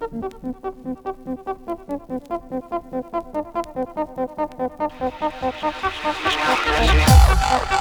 Thank you.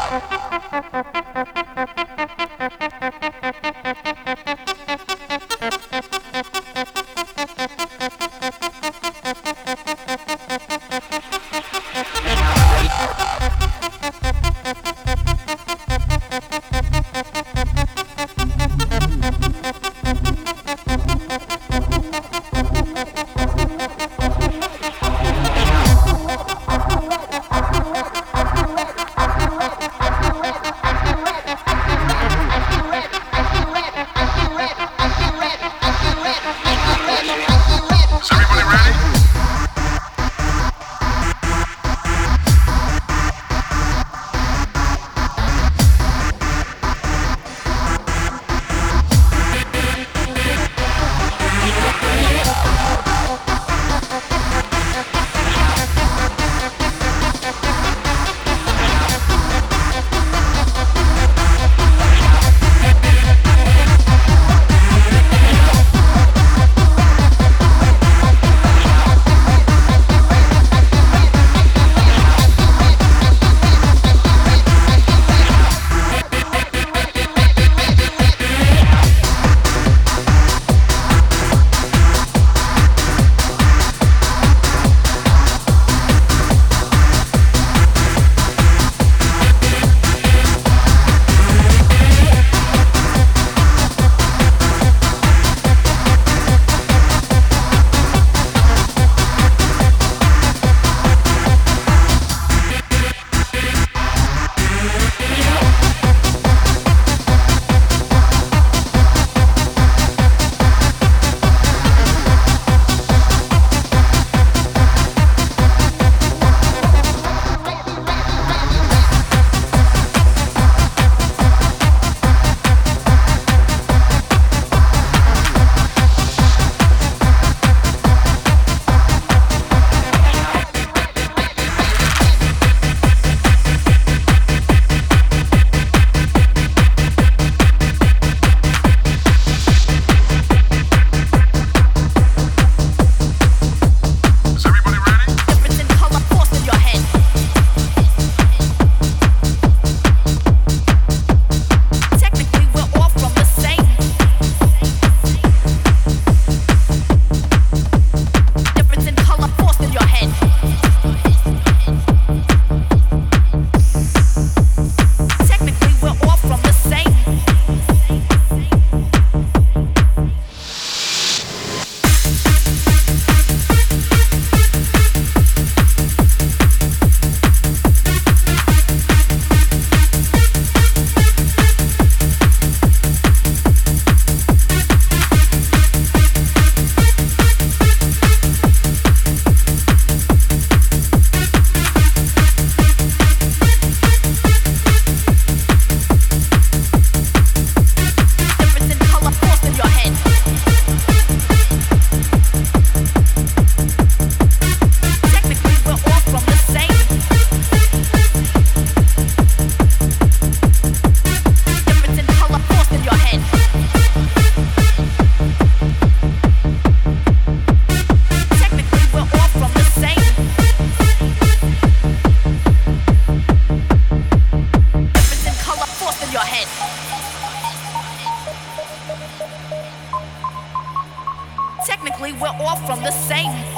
the same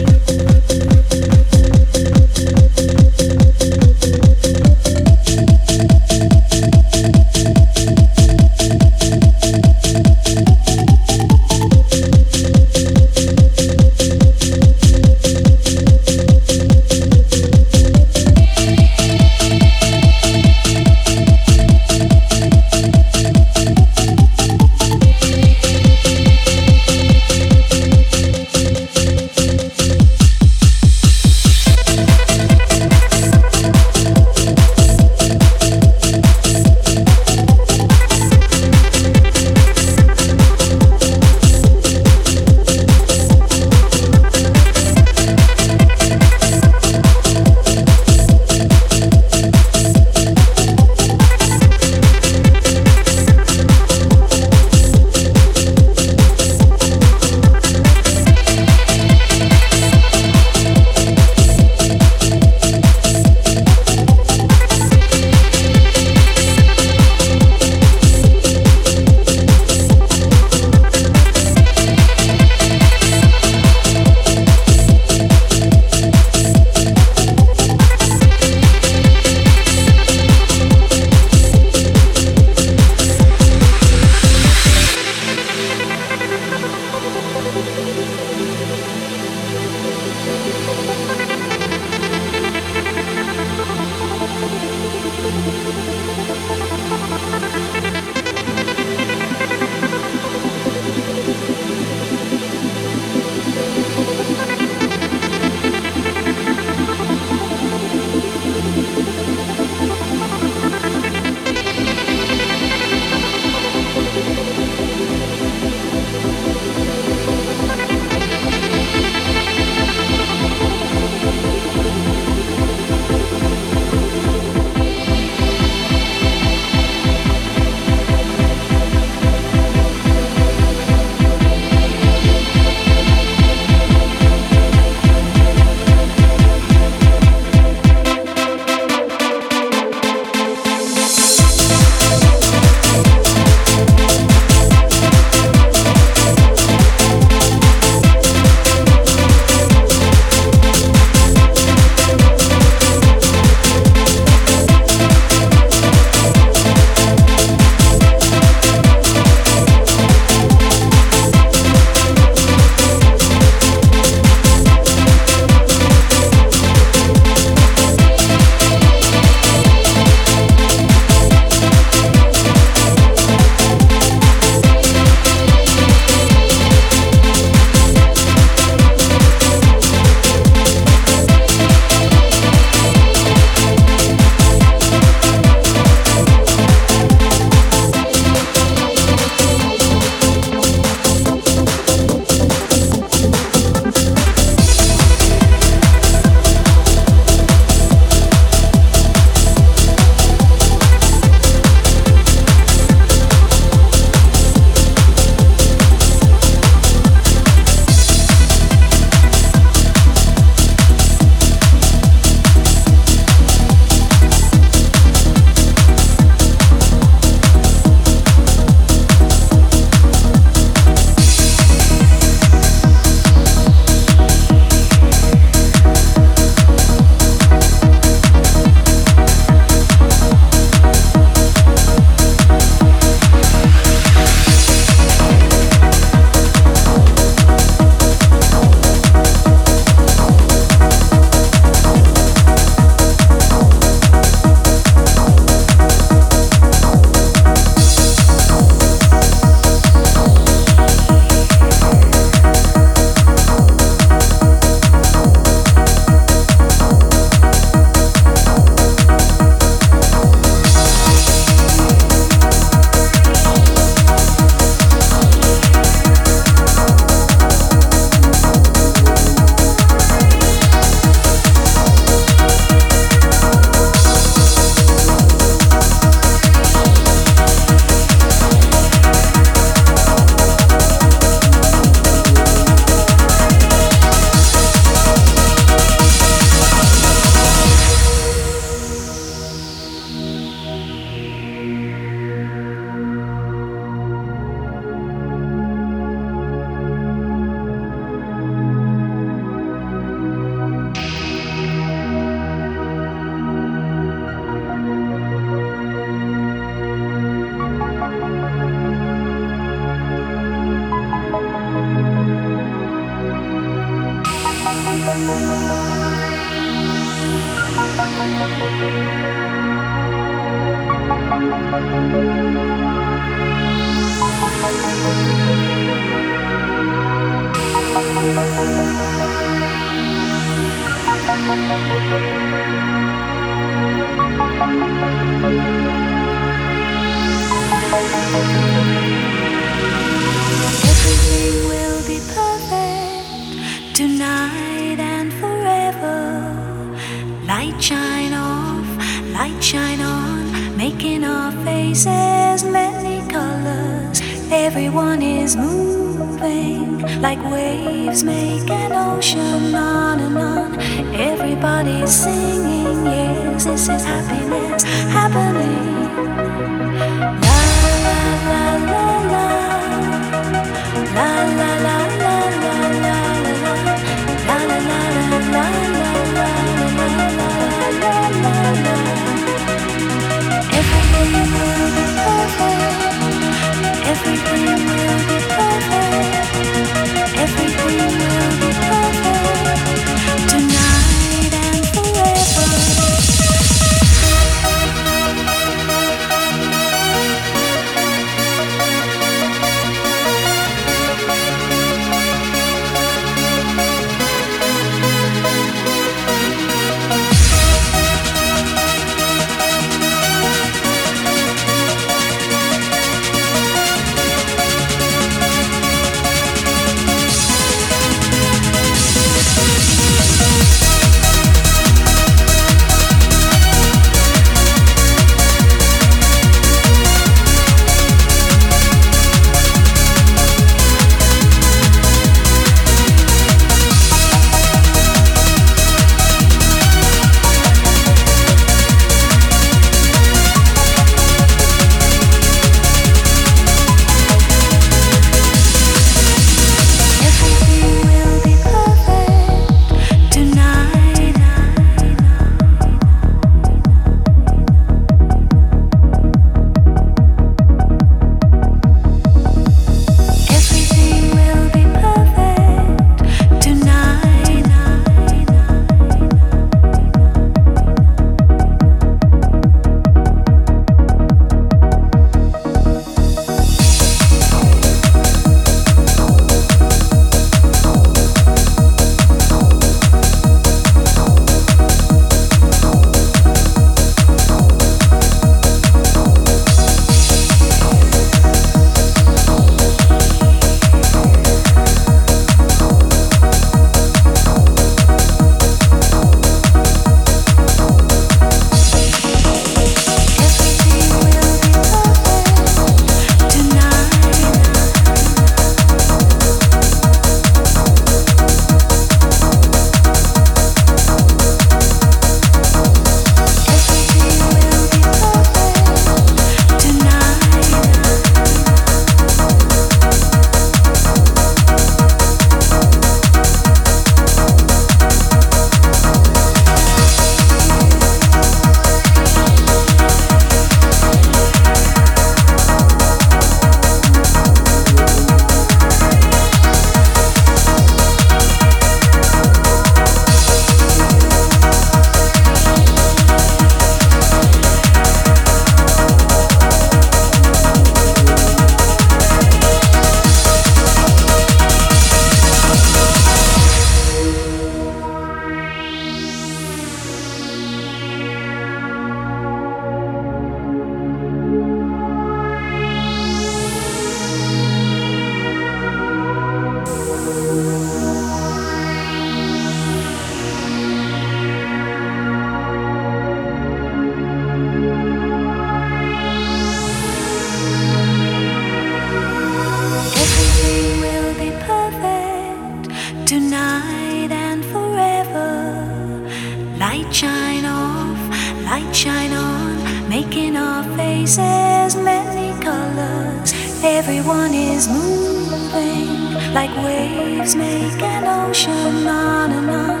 on and on.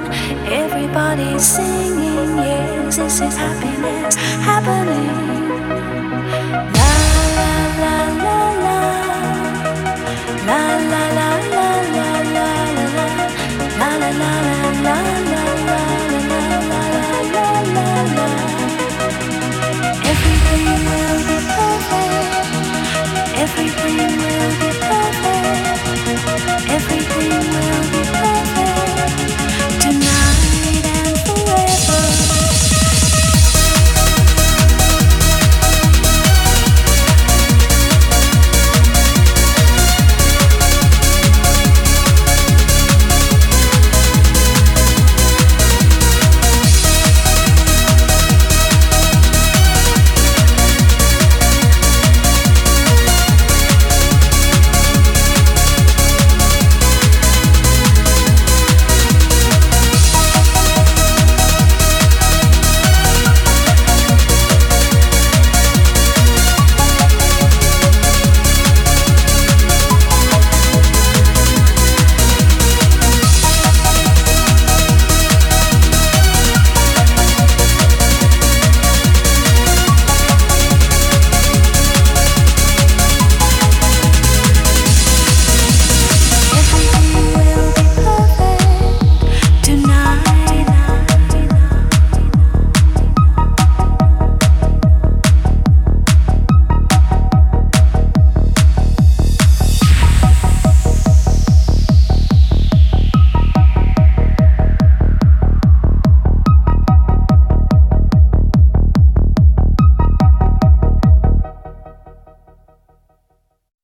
Everybody's singing, yes, this is happiness happening. la la la la la la la la la la la la la la la.